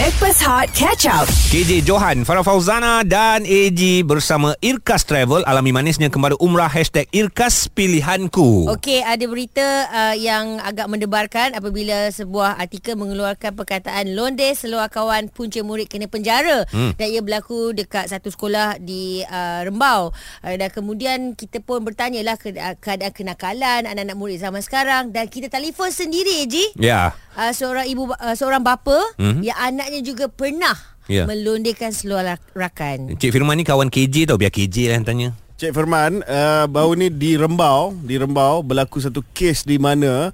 Backpass Hot Catch Up. KJ Johan, Farah Fauzana dan AG bersama Irkas Travel alami manisnya kembali umrah hashtag Irkas Pilihanku. Okey, ada berita uh, yang agak mendebarkan apabila sebuah artikel mengeluarkan perkataan londe seluar kawan punca murid kena penjara hmm. dan ia berlaku dekat satu sekolah di uh, Rembau. Uh, dan kemudian kita pun bertanyalah ke, uh, keadaan kenakalan anak-anak murid zaman sekarang dan kita telefon sendiri Ji. Ya. Uh, seorang ibu uh, seorang bapa hmm. yang anaknya juga pernah Ya. melondekan seluar rak- rakan. Cik Firman ni kawan KJ tau, biar KJ lah yang tanya. Cik Firman, uh, baru ni di Rembau, di Rembau berlaku satu kes di mana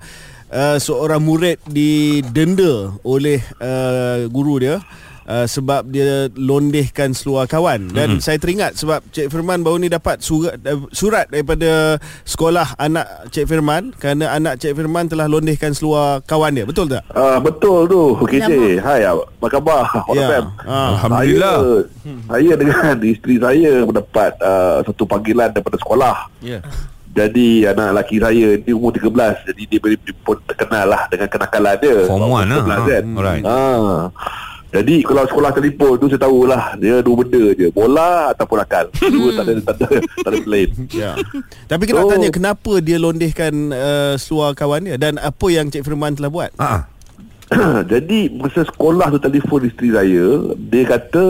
uh, seorang murid didenda oleh uh, guru dia Uh, sebab dia londehkan seluar kawan dan mm-hmm. saya teringat sebab Cik Firman baru ni dapat surat uh, surat daripada sekolah anak Cik Firman kerana anak Cik Firman telah londehkan seluar kawan dia betul tak? Ah betul tu KJ. Hai apa khabar? Ya. FM. Ah, Alhamdulillah. Saya, saya dengan isteri saya mendapat uh, satu panggilan daripada sekolah. Ya. Jadi anak lelaki saya ni umur 13 Jadi dia, dia, pun terkenal lah dengan kenakalan dia Form one lah. Umur 11 Ha, kan alright. ha. Jadi kalau sekolah telefon tu saya tahulah Dia dua benda je Bola ataupun akal Dua tak ada, tak ada, tak ada selain Ya. Tapi kita nak So- tanya kenapa dia londehkan uh, seluar kawan dia dan apa yang Cik Firman telah buat? Ah. Jadi masa sekolah tu telefon isteri saya Dia kata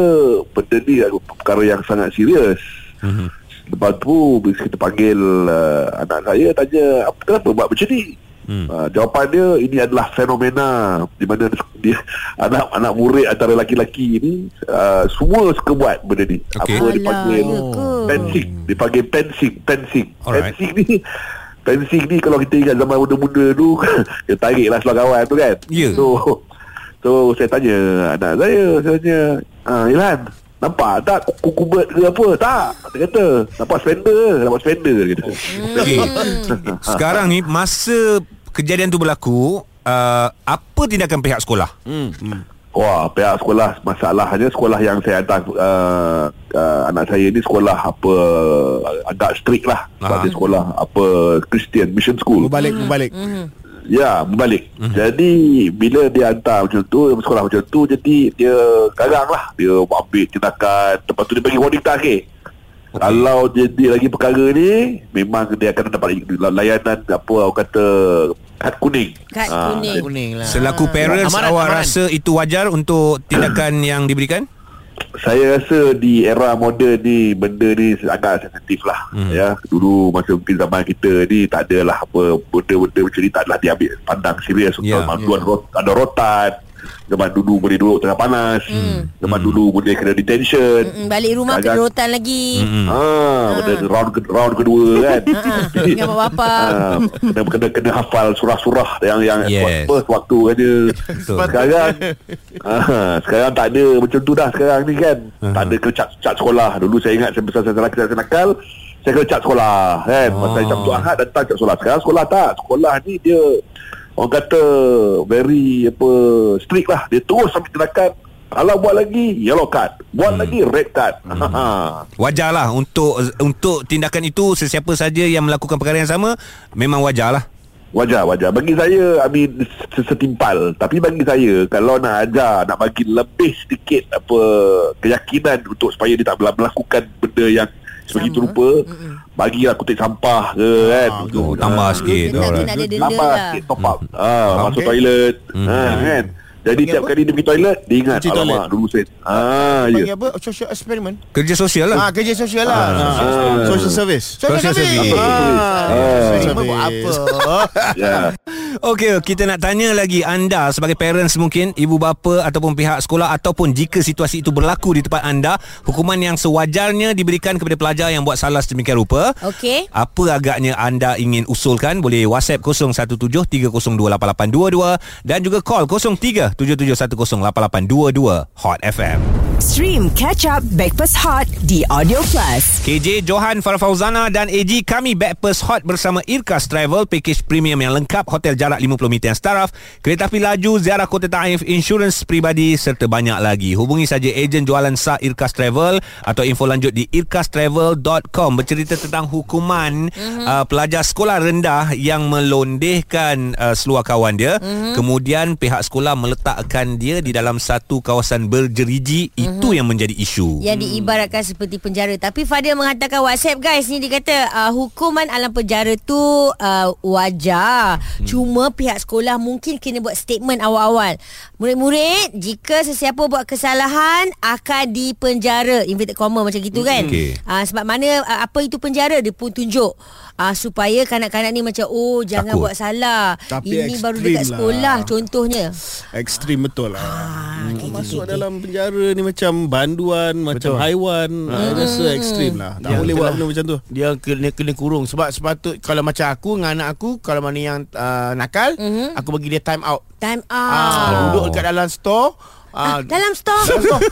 benda ni perkara yang sangat serius Mhm. Lepas tu bila kita panggil uh, anak saya tanya apa kenapa buat macam ni Hmm. Uh, jawapan dia ini adalah fenomena di mana dia anak anak murid antara laki-laki ni uh, semua suka buat benda ni. Okey. Apa Alah, dipanggil ya ke? pensing, dipanggil pensing, pensing. Alright. Pensing ni pensing ni kalau kita ingat zaman muda-muda dulu dia tariklah seluar kawan tu kan. Ya. So so saya tanya anak saya, saya tanya, ah Ilhan, nampak tak kuku bird ke apa? Tak. Dia kata, nampak spender, nampak spender dia kata. Okey. Sekarang ni masa kejadian tu berlaku, uh, apa tindakan pihak sekolah? Hmm. hmm. Wah, pihak sekolah masalahnya sekolah yang saya hantar uh, uh, anak saya ni sekolah apa agak strict lah. Sebab dia sekolah apa Christian Mission School. Membalik membalik. Ya, berbalik. Jadi bila dia hantar macam tu, sekolah macam tu, jadi dia garang lah. Dia ambil tindakan. Lepas tu dia bagi warning tak. Okay. Kalau jadi lagi perkara ni, memang dia akan dapat layanan apa orang kata kad kuning. Kad Ah, kuning. Kuning lah. Selaku parents Amaran, awak amaran. rasa itu wajar untuk tindakan yang diberikan? Saya rasa di era moden ni benda ni agak sensitif lah hmm. ya. Dulu masa mungkin zaman kita ni tak adalah apa benda-benda macam ni tak adalah diambil pandang serius Ya, yeah, yeah. ada, ada rotan. Zaman dulu boleh duduk tengah panas. Hmm. Zaman dulu boleh kena detention. Mm-mm, balik rumah kena rotan lagi. Hmm. Ah, benda round round kedua kan. Dengan mak bapak. Ah, kena, kena kena hafal surah-surah yang yang Yes. first waktu ada. Sekarang ah, sekarang tak ada macam tu dah sekarang ni kan. Uh-huh. Tak ada kena cat, cat sekolah. Dulu saya ingat saya besar saya nakal, saya nakal saya kena cat sekolah kan. Oh. Masa Sabtu Ahad datang cat sekolah. Sekarang sekolah tak. Sekolah ni dia orang kata very apa strict lah. Dia terus sampai tindakan kalau buat lagi yellow card, buat hmm. lagi red card. Hmm. Wajarlah untuk untuk tindakan itu sesiapa saja yang melakukan perkara yang sama memang wajarlah. Wajar, wajar. Bagi saya, I mean, se- setimpal. Tapi bagi saya, kalau nak ajar, nak bagi lebih sedikit apa keyakinan untuk supaya dia tak mel- melakukan benda yang sebegitu rupa, bagilah kutip sampah ke kan. Oh, tambah sikit. Kena, Alright. kena ada denda Tambah lah. sikit top up. Ah, masuk Okay. toilet. Hmm. Ah, kan. Jadi Panggil tiap apa? kali dia pergi toilet, dia ingat, Cuci toilet. alamak, dulu saya. Ah, Panggil ya. apa? Social experiment. Kerja sosial Ah, lah. kerja sosial lah. Ah, Ah, Social service. Social service. Ah, Ah. experiment buat apa? Ya. Okey, kita nak tanya lagi anda sebagai parents mungkin, ibu bapa ataupun pihak sekolah ataupun jika situasi itu berlaku di tempat anda, hukuman yang sewajarnya diberikan kepada pelajar yang buat salah sedemikian rupa. Okey. Apa agaknya anda ingin usulkan Boleh WhatsApp 0173028822 Dan juga call 0377108822 Hot FM Stream Catch Up Backpass Hot di Audio Plus. KJ, Johan, Farah Fauzana dan AG kami Backpast Hot bersama Irkas Travel package premium yang lengkap hotel jarak 50 meter yang staraf kereta api laju ziarah kota Taif insurans peribadi serta banyak lagi hubungi saja ejen jualan sah Irkas Travel atau info lanjut di irkastravel.com bercerita tentang hukuman uh-huh. uh, pelajar sekolah rendah yang melondehkan uh, seluar kawan dia uh-huh. kemudian pihak sekolah meletakkan dia di dalam satu kawasan berjeriji. Itu yang menjadi isu. Yang diibaratkan seperti penjara. Tapi Fadil mengatakan WhatsApp guys. Ni dia kata uh, Hukuman alam penjara tu uh, Wajar. Hmm. Cuma pihak sekolah Mungkin kena buat statement awal-awal. Murid-murid Jika sesiapa buat kesalahan Akan dipenjara. Inverted comma macam gitu kan. Okay. uh, Sebab mana uh, Apa itu penjara? Dia pun tunjuk uh, Supaya kanak-kanak ni macam Oh jangan Takut. buat salah Tapi Ini baru dekat lah. sekolah Contohnya Ekstrim betul lah Ah, hmm. okey, Masuk okey, dalam penjara ni Macam banduan Macam Betul. haiwan hmm. Rasa ekstrim lah Tak Ya, boleh buat itulah. benda macam tu Dia kena kena kurung sebab sepatut kalau macam aku dengan anak aku kalau mana yang uh, nakal Mhm. aku bagi dia time out. Time Ah, out duduk dekat dalam store ah, ah, Dalam store dalam store.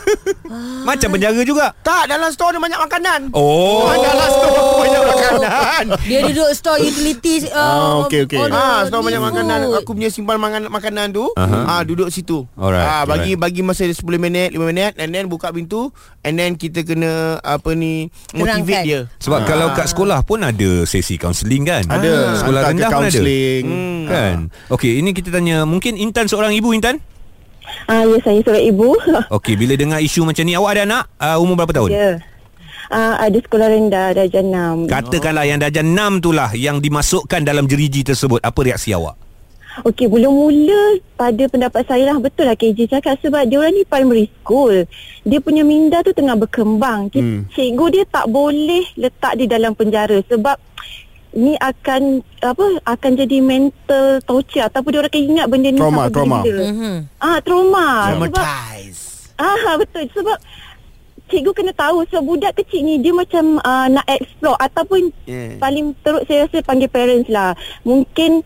macam penjara juga tak dalam store ada banyak makanan. oh Ah, dalam store banyak makanan. Dia duduk store utilities uh, Ah, okey, okey. Ah, store banyak food. makanan. Aku punya simpan makanan makanan tu. Aha. Ah, duduk situ. Alright, Ah, bagi alright. bagi masa dia 10 minit, 5 minit and then buka pintu and then kita kena apa ni motivate Terangkan. dia. Sebab Ah. kalau kat sekolah pun ada sesi kaunseling kan? Ada Sekolah Hantar rendah pun ada. kaunseling Hmm. Kan? Okey, ini kita tanya mungkin Intan seorang ibu Intan? Ah, ya saya seorang ibu. Okey, bila dengar isu macam ni awak ada anak? Uh, umur berapa tahun? ya. Ah, ada sekolah rendah darjah 6. Katakanlah yang darjah 6 tu lah yang dimasukkan dalam jeriji tersebut. Apa reaksi awak? Okey, mula-mula pada pendapat saya lah betul lah KJ cakap sebab dia orang ni primary school. Dia punya minda tu tengah berkembang. Hmm. Cikgu dia tak boleh letak dia dalam penjara sebab ni akan apa akan jadi mental torture ataupun dia orang akan ingat benda ni Trauma, trauma. Mhm. Ah, trauma. Sebab. Ah betul sebab cikgu kena tahu sebab budak kecil ni dia macam uh, nak explore ataupun Yeah. paling teruk saya rasa panggil parents lah. Mungkin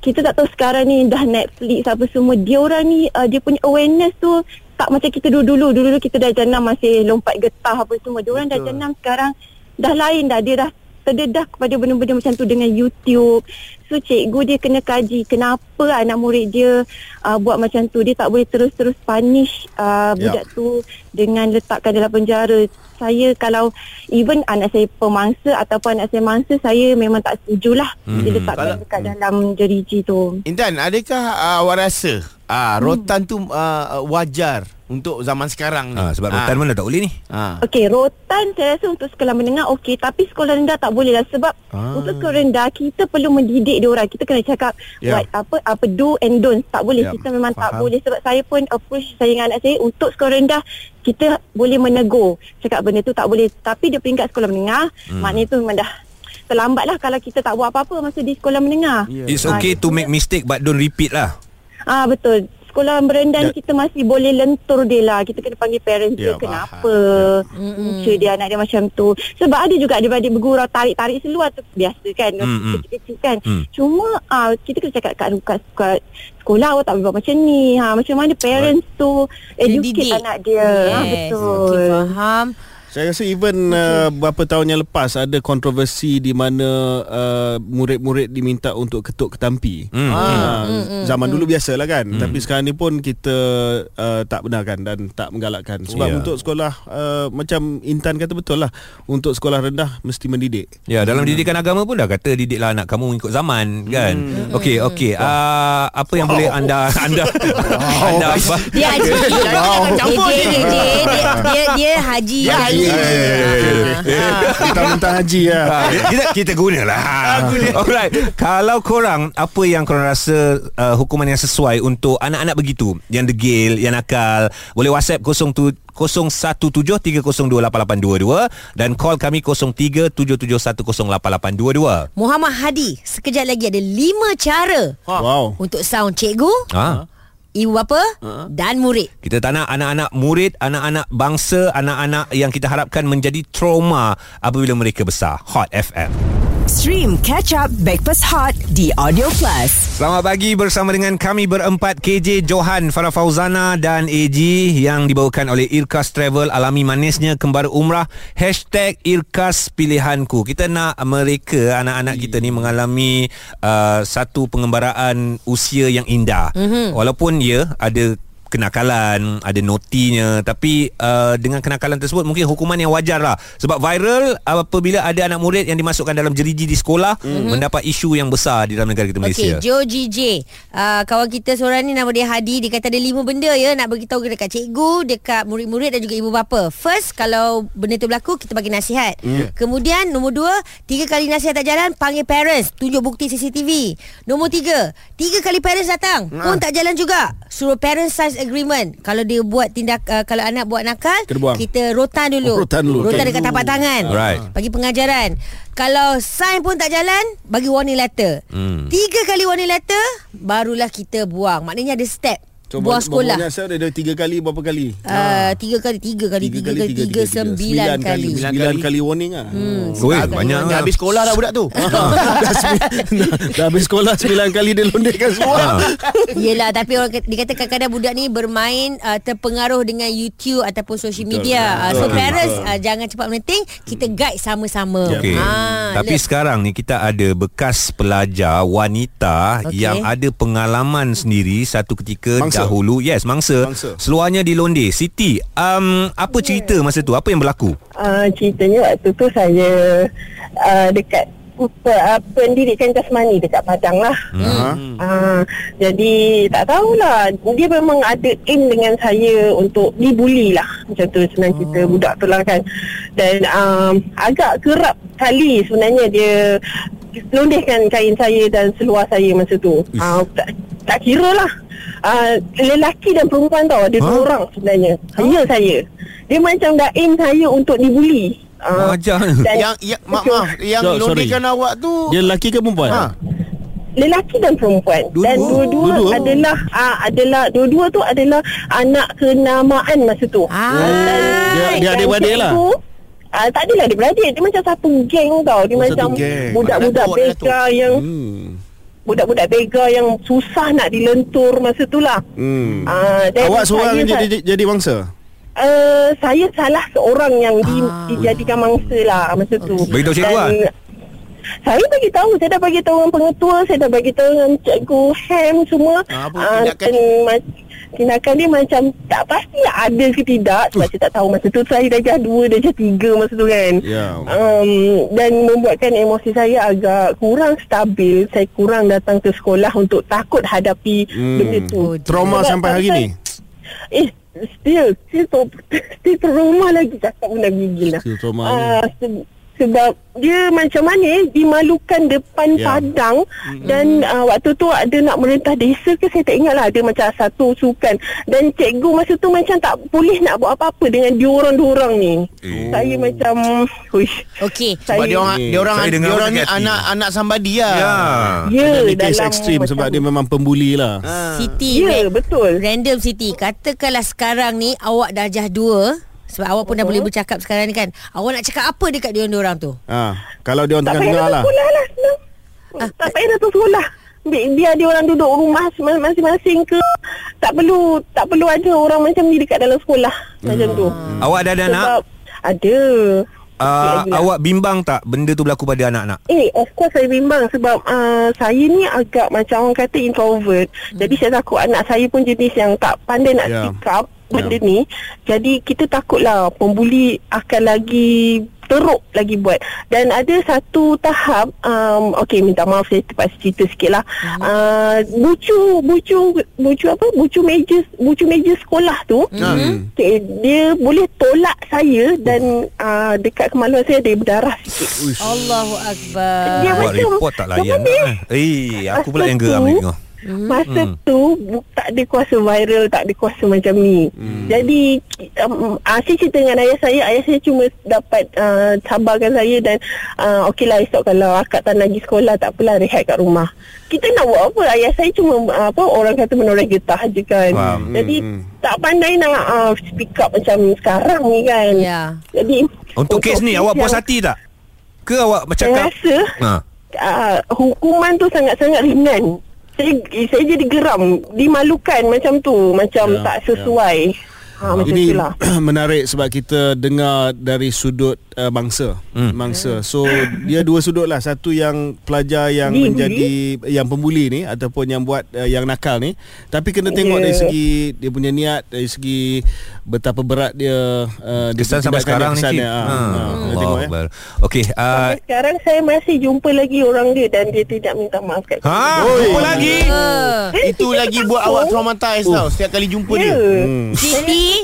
kita tak tahu sekarang ni dah Netflix apa semua dia orang ni uh, dia punya awareness tu tak macam kita dulu-dulu. Dulu-dulu kita dah jenam masih lompat getah apa semua. Dia orang dah jenam sekarang dah lain dah. Dia dah terdedah kepada benda-benda macam tu dengan YouTube. So cikgu dia kena kaji kenapa anak murid dia uh, buat macam tu. Dia tak boleh terus-terus punish uh, budak tu dengan letakkan dalam penjara. Saya kalau even anak saya pemangsa ataupun anak saya mangsa saya memang tak setujulah hmm. dia letakkan Kalau- dekat dalam jeriji tu. Intan, adakah uh, awak rasa uh, rotan tu uh, wajar untuk zaman sekarang ni? Ha, sebab rotan Ah. mana tak boleh ni. Ah. Okey, rotan saya rasa untuk sekolah menengah okey tapi sekolah rendah tak boleh lah sebab Ah. untuk sekolah rendah kita perlu mendidik dia orang. Kita kena cakap Ya. what apa apa do and don't. Tak boleh Ya, kita memang tak faham. boleh sebab saya pun approach saya dengan anak saya untuk sekolah rendah kita boleh menegur cakap benda tu tak boleh tapi dia peringkat sekolah menengah hmm. maknanya tu memang dah terlambat lah kalau kita tak buat apa-apa masa di sekolah menengah. Yeah. It's Ah, okay to make mistake but don't repeat lah. Ah betul. Sekolah berendah Ya. ni kita masih boleh lentur dia lah. Kita kena panggil parents Ya, dia kenapa punca dia anak dia macam tu. Sebab ada juga adik-adik bergurau tarik-tarik seluar tu biasa kan. Kecil-kecil kan. Mm. Cuma ah kita kena cakap kat, kat, kat sekolah awak tak boleh buat macam ni. Ha macam mana parents tu educate didik. anak dia. Ha betul. Okay, faham. Saya rasa even uh, beberapa tahun yang lepas ada kontroversi di mana uh, murid-murid diminta untuk ketuk ketampi. Hmm. Ah, zaman dulu biasalah kan. Tapi sekarang ni pun kita uh, tak benarkan dan tak menggalakkan. Sebab Ya. untuk sekolah uh, macam Intan kata betul lah, untuk sekolah rendah mesti mendidik. Ya, dalam didikan agama pun dah kata didiklah anak kamu mengikut zaman kan. Okey, okey. Uh, apa yang boleh anda anda anda apa? Dia haji. Dia, dia, dia, dia, dia, dia haji. Dia haji. Tentang-tentang haji lah. Ha, kita kita gunalah. Alright. Kalau korang apa yang korang rasa uh, hukuman yang sesuai untuk anak-anak begitu yang degil, yang nakal, boleh WhatsApp 02 0173028822 dan call kami 0377108822. Muhammad Hadi, sekejap lagi ada lima cara Wow. untuk sound cikgu, Ha? Ibu bapa dan murid. Kita tak nak anak-anak murid, anak-anak bangsa, anak-anak yang kita harapkan menjadi trauma apabila mereka besar. Hot FM. Stream Catch Up Backpass Hot di Audio Plus. Selamat pagi bersama dengan kami berempat KJ Johan, Farah Fauzana dan AG yang dibawakan oleh Irkas Travel. Alami manisnya kembali umrah. Hashtag Irkas Pilihanku. Kita nak mereka anak-anak kita ni mengalami uh, satu pengembaraan usia yang indah. Mm-hmm. Walaupun ya ada kenakalan ada notinya tapi uh, dengan kenakalan tersebut mungkin hukuman yang wajar lah sebab viral apabila ada anak murid yang dimasukkan dalam jeriji di sekolah mm-hmm. mendapat isu yang besar di dalam negara kita Malaysia Okey, Joe GJ. Uh, kawan kita seorang ni nama dia Hadi. Dia kata ada lima benda ya nak beritahu dekat cikgu, dekat murid-murid dan juga ibu bapa. First, kalau benda tu berlaku, kita bagi nasihat. Mm. Kemudian, nombor dua, tiga kali nasihat tak jalan, panggil parents. Tunjuk bukti CCTV. Nombor tiga, tiga kali parents datang, pun tak jalan juga. Suruh parents sign agreement. Kalau dia buat tindak, uh, kalau anak buat nakal, kita rotan dulu. Oh, rotan dulu. Rotan Okay. dekat tapak tangan. Alright. Bagi pengajaran. Kalau sign pun tak jalan, bagi warning letter. Hmm. Tiga kali warning letter, barulah kita buang. Maknanya ada step. So, buang sekolah. Banyak dia ada tiga kali berapa kali? Uh, tiga kali, tiga kali, tiga, kali, tiga, sembilan kali. Sembilan kali, kali warning lah. Hmm. Oi, banyak Dah lah. habis sekolah dah budak tu dah, sembilan, dah habis sekolah sembilan kali dia londekkan semua. Yelah, tapi orang kata, dia kata kadang-kadang budak ni bermain uh, terpengaruh dengan YouTube ataupun social media. Uh, so parents uh, jangan cepat meneting, kita guide sama-sama. Okey. Ah, Tapi let- sekarang ni kita ada bekas pelajar wanita okay. yang ada pengalaman sendiri satu ketika Mangsa. dahulu. Yes, mangsa. Mangsa. Seluarnya di Londe. Siti, um, apa cerita masa tu? Apa yang berlaku? Uh, ceritanya waktu tu saya uh, dekat pe, uh, pendidikan jasmani dekat Padang lah. Hmm. Uh, jadi tak tahulah dia memang ada aim dengan saya untuk dibuli lah macam tu senang oh. kita budak tu lah kan dan um, agak kerap kali sebenarnya dia londehkan kain saya dan seluar saya masa tu uh, tak, tak kira lah uh, lelaki dan perempuan tau ada dua Huh? orang sebenarnya hanya saya dia macam dah aim saya untuk dibuli uh, Ajar. Yang, yang maaf, maaf Yang So- sorry. londikan awak tu Dia lelaki ke perempuan? Ha. lelaki dan perempuan Dua-dua? dan dua-dua, Dua-dua? adalah uh, adalah dua-dua tu adalah anak kenamaan masa tu. Ah. Dia- dia dan adik-beradik lah? Ah, tak adalah adik-beradik Dia macam satu geng tau Dia Oh, macam. Budak-budak Datuk. bega yang Hmm. Budak-budak bega yang Susah nak dilentur Masa tu lah Hmm. Ah, dan Awak seorang jadi, jadi, jadi mangsa? Uh, saya salah seorang yang di, Ah. dijadikan mangsa lah masa tu. Beritahu cikgu kan? Saya bagi tahu, saya dah bagi tahu dengan pengetua, saya dah bagi tahu dengan cikgu Ham semua. Ah, apa Ah, tindakan tindakan dia macam tak pasti ada ke tidak sebab saya tak tahu masa tu saya darjah dua darjah tiga masa tu kan Ya. um, dan membuatkan emosi saya agak kurang stabil saya kurang datang ke sekolah untuk takut hadapi Hmm. benda tu Trauma Sebab sampai hari ni? Eh, still, still, to, still trauma lagi cakap pun dah gigil dah. Still trauma se- sebab dia macam mana eh, dimalukan depan yeah. padang dan uh, waktu tu ada nak merintah desa ke saya tak ingat lah ada macam satu sukan dan cikgu masa tu macam tak boleh nak buat apa-apa dengan diorang-diorang ni Eh. saya macam huish Okey. Sebab dia orang dia orang dia orang ni anak anak somebody lah. Ya. ya Dia case dalam ekstrim sebab macam- dia memang pembuli lah. Siti, ya ra- betul random Siti. Katakanlah sekarang ni awak darjah dua. Sebab awak pun dah boleh bercakap sekarang ni kan. Awak nak cakap apa dekat diorang-diorang tu? Ha, kalau dia orang Tak tengah payah dengar datang lah. sekolah lah senang. Ah. Tak payah datang sekolah Bi- Biar dia orang duduk rumah masing-masing ke Tak perlu Tak perlu ada orang macam ni dekat dalam sekolah Macam tu Awak ada anak? Sebab Ada Uh, lah. awak bimbang tak benda tu berlaku pada anak-anak? Eh, of course saya bimbang sebab uh, saya ni agak macam orang kata introvert. Hmm. Jadi saya takut anak saya pun jenis yang tak pandai nak Ya. yeah. speak up benda ni. Jadi kita takutlah pembuli akan lagi teruk lagi buat. Dan ada satu tahap, um, okay minta maaf saya terpaksa cerita sikit lah. Hmm. Uh, bucu, bucu, bucu apa? Bucu meja, bucu meja sekolah tu. Hmm. Okay, dia boleh tolak saya dan uh, dekat kemaluan saya ada berdarah sikit. Allahu Akbar. Dia Awak macam- report tak layan macam tak? Eh, aku pula yang geram ni tu- tengok. Masa hmm. tu bu- tak ada kuasa viral, tak ada kuasa macam ni. Hmm. Jadi um, uh, saya cerita dengan ayah saya, ayah saya cuma dapat uh, sabarkan saya dan uh, okeylah esok kalau akak tak pergi sekolah tak apalah rehat kat rumah. Kita nak buat apa? Ayah saya cuma uh, apa orang kata menoreh getah je kan. Faham. Jadi Hmm, tak pandai nak uh, speak up macam sekarang ni kan. Ya. Jadi Untuk kes ni awak puas hati tak? Ke awak Saya bercakap rasa ha. uh, hukuman tu sangat-sangat ringan. Saya saya jadi geram, dimalukan macam tu, macam Ya, tak sesuai. Ha macam Ini itulah. menarik sebab kita dengar dari sudut uh, mangsa. Hmm. Mangsa. So dia dua sudut lah. Satu yang pelajar yang Bully, menjadi yang pembuli ni ataupun yang buat uh, yang nakal ni. Tapi kena tengok Ya. dari segi dia punya niat, dari segi betapa berat dia uh, Kesan sampai sekarang ni. Ha, ha. ha, tengok ya. Akbar. Okey uh, Sampai sekarang saya masih jumpa lagi orang dia dan dia tidak minta maaf kat saya. Ha, Oi. apa lagi? Uh, Itu lagi buat awak traumatized tau Setiap kali jumpa Ya. dia Hmm. Siti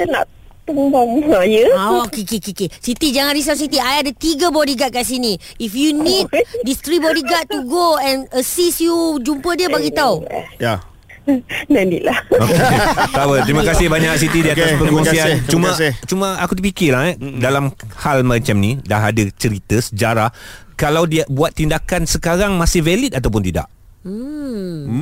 tumbang ha, ya. Ah, okey, okey, okey, okey. Siti jangan risau Siti. I ada tiga bodyguard kat sini. If you need these three bodyguard to go and assist you jumpa dia bagi tahu. Ya. Nantilah. Okey. tak apa. Terima kasih banyak Siti di atas perkongsian. kasih, terima Cuma kasih. cuma aku terfikir lah eh dalam hal macam ni dah ada cerita sejarah kalau dia buat tindakan sekarang masih valid ataupun tidak. Hmm.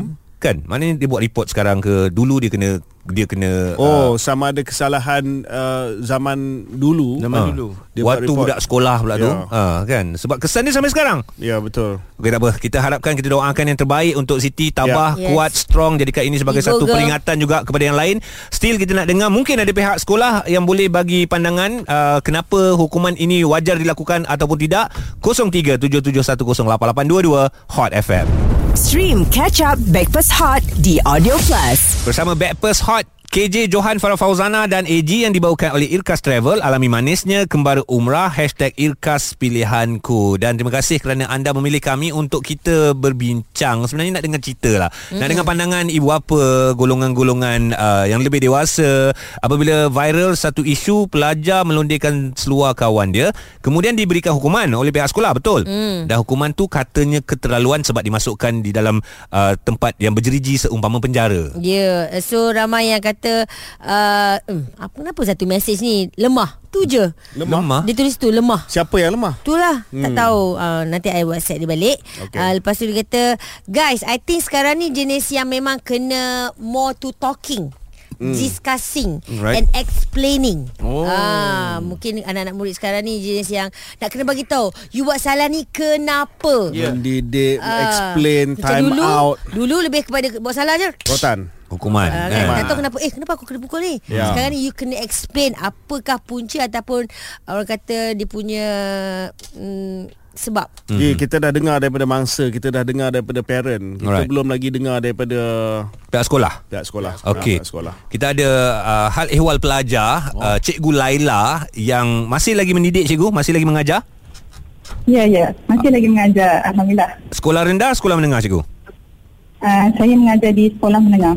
Kan? Maknanya dia buat report sekarang ke dulu dia kena dia kena Oh, sama ada kesalahan uh, zaman dulu. Zaman ah, dulu. Dia buat waktu budak sekolah pula tu. Ya. Ha, kan? Sebab kesan dia sampai sekarang. Ya, betul. Okey tak apa Kita harapkan Kita doakan yang terbaik Untuk Siti Tabah Ya. Kuat strong Jadikan ini sebagai Go, satu girl. peringatan juga Kepada yang lain Still kita nak dengar Mungkin ada pihak sekolah Yang boleh bagi pandangan uh, Kenapa hukuman ini Wajar dilakukan Ataupun tidak 0377108822 Hot FM Stream Catch Up Backpass Hot di Audio Plus. Bersama Backpers Hot KJ Johan Farah Fauzana dan AG yang dibawakan oleh Irkas Travel Alami manisnya Kembara Umrah Hashtag Irkas Pilihanku Dan terima kasih kerana anda memilih kami Untuk kita berbincang Sebenarnya nak dengar cerita lah mm. Nak dengar pandangan ibu apa Golongan-golongan uh, yang lebih dewasa Apabila viral satu isu Pelajar melondekkan seluar kawan dia Kemudian diberikan hukuman oleh pihak sekolah Betul mm. Dan hukuman tu katanya keterlaluan Sebab dimasukkan di dalam uh, tempat yang berjeriji Seumpama penjara Ya, yeah. so ramai yang kata uh, hmm, apa kenapa satu mesej ni lemah. Tu je. Lemah Dia tulis tu lemah. Siapa yang lemah? Itulah hmm. Tak tahu uh, Nanti I WhatsApp dia balik Okay. uh, Lepas tu dia kata Guys I think sekarang ni Jenis yang memang kena More to talking Hmm. Discussing Right. And explaining Oh. ah, Mungkin anak-anak murid sekarang ni Jenis yang Nak kena bagi tahu You buat salah ni kenapa Ya. Mendidik, Ah, explain, time dulu, out. Dulu lebih kepada Buat salah je Rotan. Hukuman Uh, kan? kan? Tak tahu kenapa Eh kenapa aku kena pukul ni Ya. Sekarang ni you kena explain Apakah punca Ataupun Orang kata Dia punya mm, Sebab Mm-hmm. Jadi kita dah dengar daripada mangsa, kita dah dengar daripada parent. Kita Alright. belum lagi dengar daripada Pihak sekolah pihak sekolah. Okey. Pihak sekolah. Kita ada uh, hal ehwal pelajar uh, Cikgu Laila yang masih lagi mendidik cikgu, masih lagi mengajar. Ya, ya. Masih lagi mengajar. Alhamdulillah. Sekolah rendah, sekolah menengah cikgu. Uh, saya mengajar di sekolah menengah.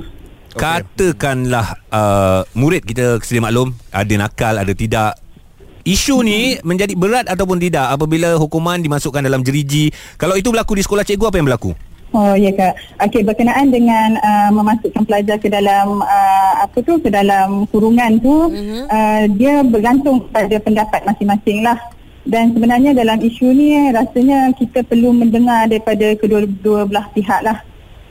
Okay. Katakanlah uh, murid kita sedia maklum ada nakal, ada tidak. Isu ni menjadi berat ataupun tidak apabila hukuman dimasukkan dalam jeriji. Kalau itu berlaku di sekolah cikgu apa yang berlaku? Oh ya kak. Okey berkenaan dengan uh, memasukkan pelajar ke dalam uh, apa tu ke dalam kurungan tu mm-hmm. uh, dia bergantung pada pendapat masing-masing lah. Dan sebenarnya dalam isu ni rasanya kita perlu mendengar daripada kedua-dua belah pihak lah.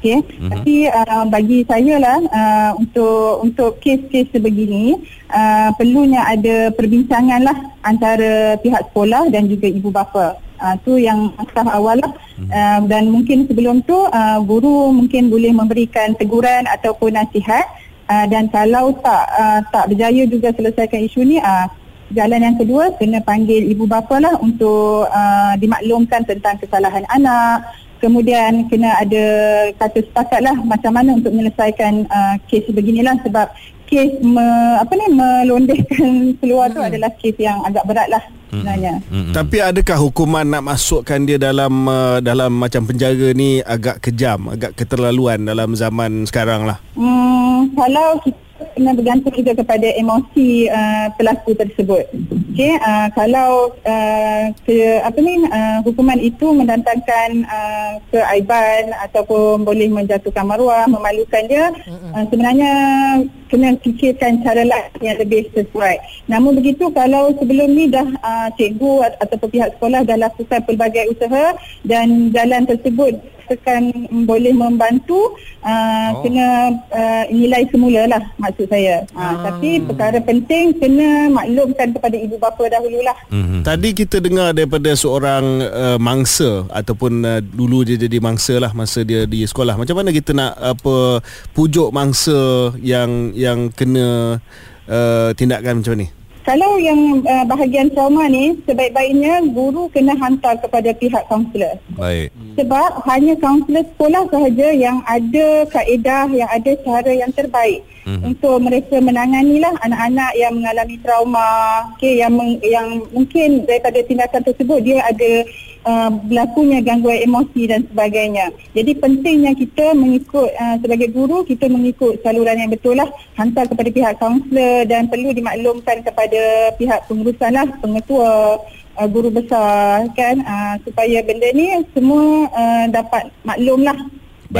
Okey. Mm-hmm. Tapi uh, bagi saya lah uh, untuk untuk kes-kes sebegini uh, perlunya ada perbincangan lah antara pihak sekolah dan juga ibu bapa. Uh, tu yang langkah awal lah uh, dan mungkin sebelum tu uh, guru mungkin boleh memberikan teguran ataupun nasihat uh, dan kalau tak uh, tak berjaya juga selesaikan isu ni uh, jalan yang kedua kena panggil ibu bapa lah untuk uh, dimaklumkan tentang kesalahan anak kemudian kena ada kata sepakat lah macam mana untuk menyelesaikan uh, kes beginilah sebab kes me, apa ni melondehkan keluar tu adalah kes yang agak berat lah sebenarnya. Mm-mm. Tapi adakah hukuman nak masukkan dia dalam uh, dalam macam penjara ni agak kejam, agak keterlaluan dalam zaman sekarang lah? Hmm, kalau kita kena bergantung juga kepada emosi uh, pelaku tersebut. Okey, uh, kalau uh, ke, apa ni uh, hukuman itu mendatangkan uh, keaiban ataupun boleh menjatuhkan maruah, memalukan dia, uh, sebenarnya kena fikirkan cara lain yang lebih sesuai. Namun begitu kalau sebelum ni dah uh, cikgu at- ataupun pihak sekolah dah lakukan pelbagai usaha dan jalan tersebut akan boleh membantu uh, Oh. kena uh, nilai semula lah maksud saya. Ha, tapi perkara penting kena maklumkan kepada ibu bapa dahululah. Mhm. Tadi kita dengar daripada seorang uh, mangsa ataupun uh, dulu dia jadi mangsa lah masa dia di sekolah. Macam mana kita nak apa pujuk mangsa yang yang kena uh, tindakan macam ni? Kalau yang uh, bahagian trauma ni sebaik-baiknya guru kena hantar kepada pihak kaunselor. Baik. Sebab hanya kaunselor sekolah sahaja yang ada kaedah, yang ada cara yang terbaik mm-hmm. untuk mereka menanganilah anak-anak yang mengalami trauma, okay, yang meng, yang mungkin daripada tindakan tersebut dia ada uh, berlakunya gangguan emosi dan sebagainya. Jadi pentingnya kita mengikut uh, sebagai guru kita mengikut saluran yang betul lah hantar kepada pihak kaunselor dan perlu dimaklumkan kepada pihak pengurusan lah pengetua uh, guru besar kan uh, supaya benda ni semua uh, dapat maklum lah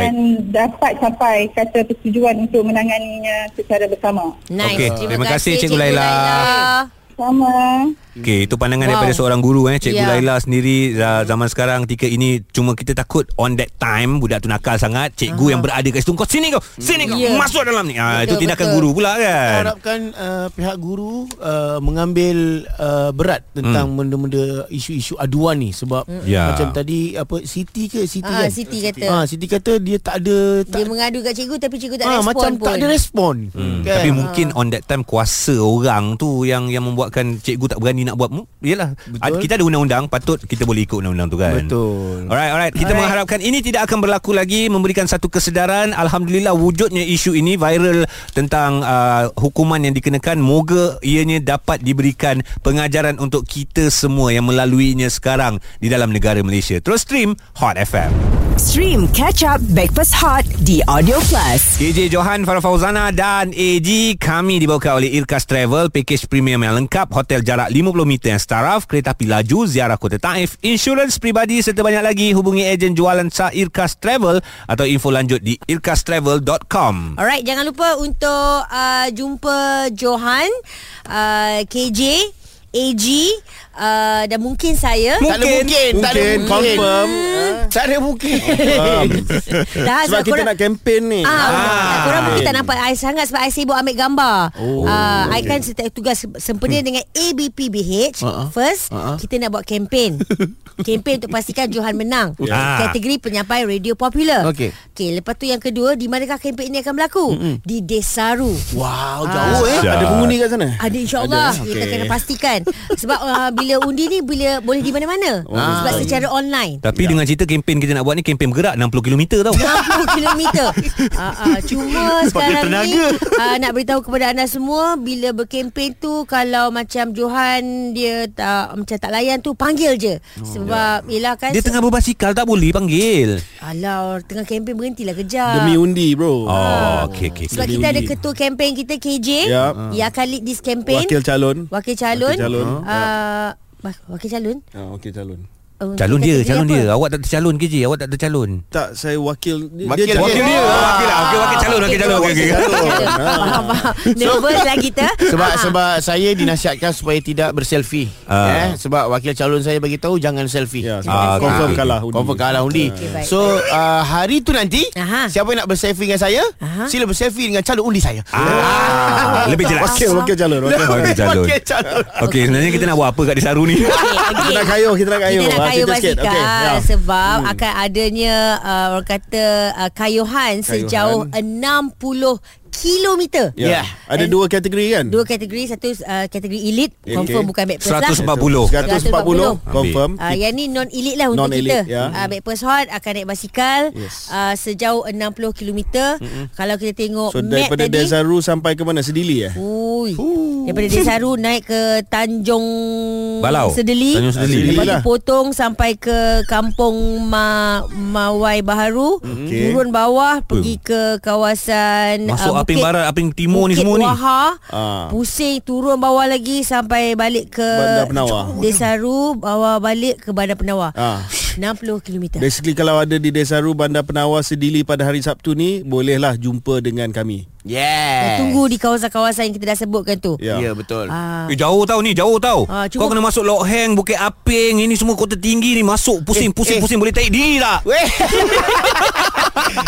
dan dapat capai kata persetujuan untuk menanganinya secara bersama. Nice. Okey, terima kasih, Cikgu Laila. Sama. Okey, itu pandangan Wow. daripada seorang guru eh Cikgu yeah. Laila sendiri za- zaman sekarang ketika ini cuma kita takut on that time budak tu nakal sangat, cikgu yang berada kat situ kau sini kau, sini kau Ya. masuk dalam ni. Ah itu Betul, tindakan betul. guru pula Kita kan. harapkan uh, pihak guru uh, mengambil uh, berat tentang Hmm. benda-benda isu-isu aduan ni sebab Ya. macam tadi apa Siti ke Siti Ah, kan? Siti kata. Ah, Siti kata dia tak ada Dia tak mengadu kat cikgu tapi cikgu tak ah, respon macam pun. tak ada respon. Hmm. Kan? Tapi mungkin on that time kuasa orang tu yang yang membuatkan cikgu tak berani nak buat. Hmm, Yalah, Betul. kita ada undang-undang, patut kita boleh ikut undang-undang tu kan. Betul. Alright, alright. Kita Alright. mengharapkan ini tidak akan berlaku lagi memberikan satu kesedaran. Alhamdulillah wujudnya isu ini viral tentang uh, hukuman yang dikenakan. Moga ianya dapat diberikan pengajaran untuk kita semua yang melaluinya sekarang di dalam negara Malaysia. Terus stream Hot FM. Stream Catch Up Backpass Hot di Audio Plus. KJ Johan, Farah Fauzana dan AG Kami dibawakan oleh Irkas Travel Package premium yang lengkap Hotel jarak 50 meter yang staraf Kereta api laju Ziarah kota Taif Insurans peribadi Serta banyak lagi Hubungi ejen jualan sah Irkas Travel Atau info lanjut di irkastravel.com Alright, jangan lupa untuk uh, jumpa Johan, uh, KJ, AG uh, dan mungkin saya. Tak ada mungkin, tak ada Mungkin mungkin. confirm. Tak ada mungkin. Faham. Dah, Sebab kita nak kempen ni. Ah, ah, korang mungkin tak Kempen. nampak I sangat sebab I sibuk ambil gambar. Oh, Ah, I kan setiap tugas sempena dengan ABPBH. Uh-uh. First, Uh-uh. kita nak buat kempen. kempen untuk pastikan Johan menang. Ya. Kategori penyampai radio popular. Okey. Okey, lepas tu yang kedua, di manakah kempen ini akan berlaku? Di Desaru. Wow, jauh eh. Dah. Ada pengundi kat sana? Ada insyaAllah Ada, Kita kena pastikan Sebab uh, bila undi ni Bila boleh di mana-mana Ah. Sebab secara online Tapi dengan cerita kempen kita nak buat ni Kempen bergerak 60 km tau. 60 km uh, uh, Cuma sekarang ni uh, Nak beritahu kepada anda semua Bila berkempen tu Kalau macam Johan Dia tak Macam tak layan tu Panggil je. Sebab Yelah kan Dia tengah berbasikal Tak boleh panggil. Alah Tengah kempen berhentilah kejap Demi undi bro. Oh okey okey Sebab Demi kita ada undi. ketua kempen kita KJ Ya. Yang akan lead this campaign Wakil calon. Wakil calon. Wakil calon. uh, Wakil calon. Ah, wakil calon. Calon dia Calon apa? dia Awak tak tercalon KJ Awak tak tercalon Tak, saya wakil. Wakil dia. Wakil dia Wakil lah Okey wakil calon Wakil calon Okey okey Calon. Faham faham Nervous lah kita Sebab Ah, ah. sebab saya dinasihatkan supaya tidak berselfie. Ah. Eh sebab wakil calon saya bagi tahu jangan selfie. Ya, Ah, confirm kalah undi. Confirm kalah undi. So uh, hari tu nanti Aha. siapa yang nak berselfie dengan saya, Aha. sila berselfie dengan calon undi saya. Ah, Lebih jelas Wakil, wakil calon. Wakil. Wakil calon Wakil calon. Okey sebenarnya kita nak buat apa kat Desaru ni Kita nak kayuh, kita nak kayuh. Kita nak Ah, kayuh basikal Okey, ya. Sebab akan adanya uh, Orang kata uh, Kayuhan Sejauh 60 kilometer Ya. Ada dua kategori kan? Dua kategori Satu uh, kategori elite Okey. Confirm bukan backpast lah 140 140 confirm. Uh, yang ni non elite lah untuk kita. ya. Uh, Backpast Hot akan naik basikal Yes. uh, sejauh 60 km. Kalau kita tengok So map daripada tadi, Desaru sampai ke mana? Sedili eh? Ui. Daripada Desaru naik ke Tanjung Balau. Sedeli. Tanjung Sedeli. Lepas tu lah. potong sampai ke Kampung Ma Mawai Baharu. Okey. Turun bawah pergi ke kawasan Masuk uh, Aping Bukit- Barat Aping Timur ni Bukit semua ni Wahha, Ah. Pusing turun bawah lagi sampai balik ke Bandar Penawar. Desaru bawa balik ke Bandar Penawar. Ah. 60 km. Basically kalau ada di Desaru Bandar Penawar Sedili pada hari Sabtu ni bolehlah jumpa dengan kami. Yeah. Tunggu di kawasan-kawasan yang kita dah sebutkan tu. Ya. Ya betul. Ah. Eh, jauh tau ni Jauh tau Ah, cuma- Kau kena masuk Lok Heng Bukit Aping Ini semua kota tinggi ni Masuk pusing Eh, Pusing eh. pusing Boleh tarik diri tak Weh.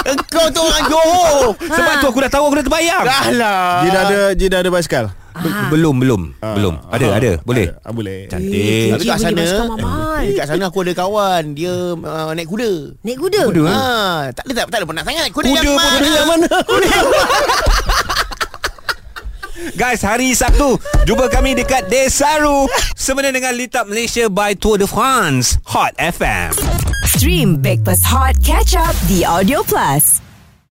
Engkau tu orang Johor. Sebab tu aku dah tahu Aku dah terbayang Dah lah. Dia dah ada Dia dah ada basikal Be- Belum belum Belum. Ada ada. Boleh. ah, Boleh. Cantik. Tapi kat sana mahal. eh, Kat sana aku ada kawan. Dia uh, naik kuda. Naik kuda. Kuda, eh? Ha, tak ada tak, tak ada pernah sangat. Kuda, Kuda yang pun mana? kuda yang mana? Guys, hari Sabtu Jumpa kami dekat Desaru Semena dengan Litap Malaysia by Tour de France Hot FM Stream Breakfast Hot Catch Up The Audio Plus.